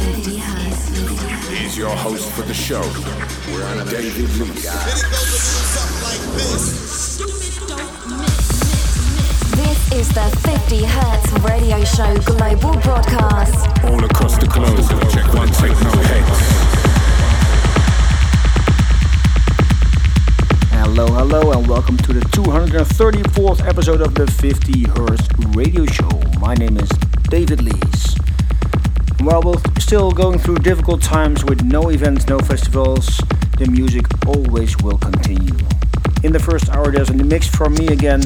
This is 50 Hertz. He's your host for the show, We're on David Lee. This is the 50 Hertz radio show global broadcast. All across the globe. Check one, take no heads. Hello, hello, and welcome to the 234th episode of the 50 Hertz Radio Show. My name is David Lees. While we're still going through difficult times with no events, no festivals, the music always will continue. In the first hour, there's a mix from me again,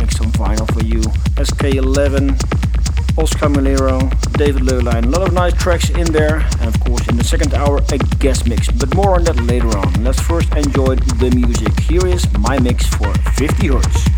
mixed some vinyl for you. SK11, Oscar Mulero, David Löhlein. A lot of nice tracks in there, and of course, in the second hour, a guest mix. But more on that later on. Let's first enjoy the music. Here is my mix for 50 Hertz.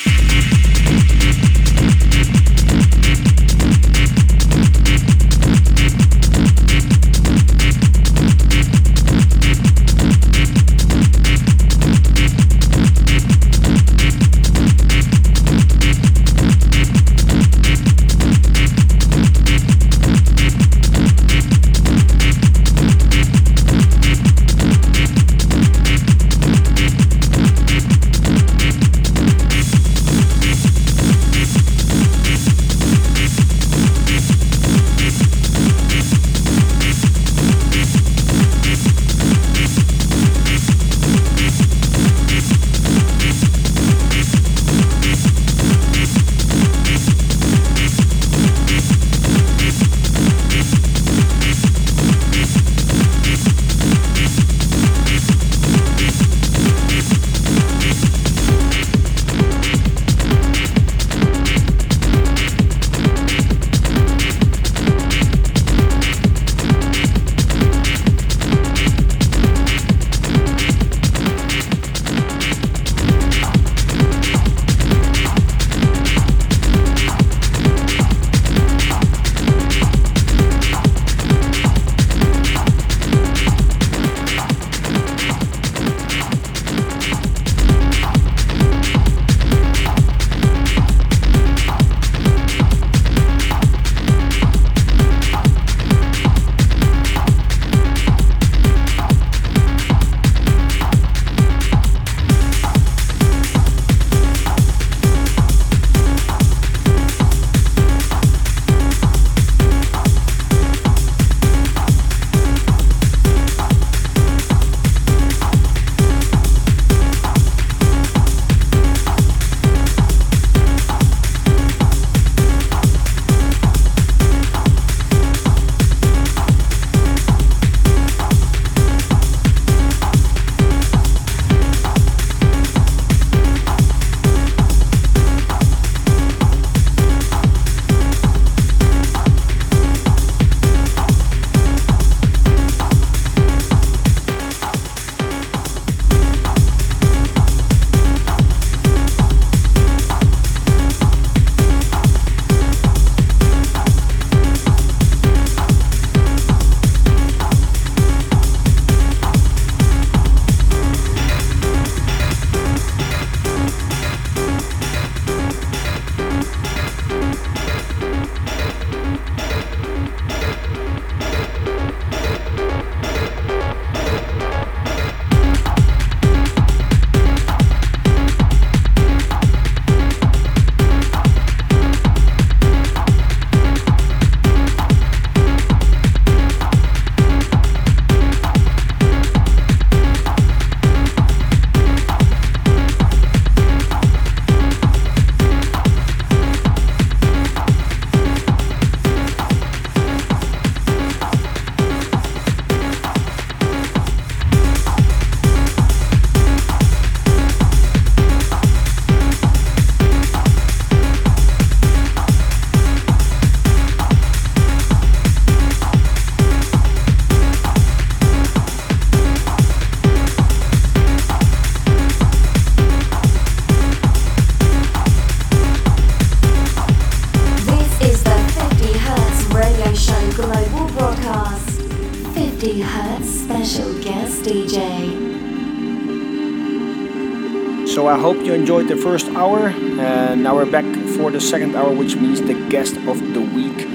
You enjoyed the first hour. And now we're back for the second hour, which means the guest of the week.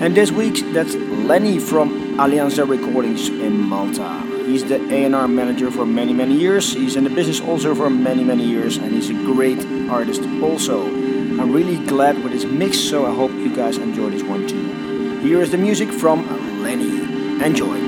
And this week, that's Lenny from Alianza Recordings in Malta. He's the A&R manager for many, many years. He's in the business also for many, many years, and he's a great artist also. I'm really glad with his mix, so I hope you guys enjoy this one too. Here is the music from Lenny. Enjoy.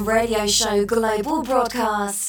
Radio Show Global Broadcast.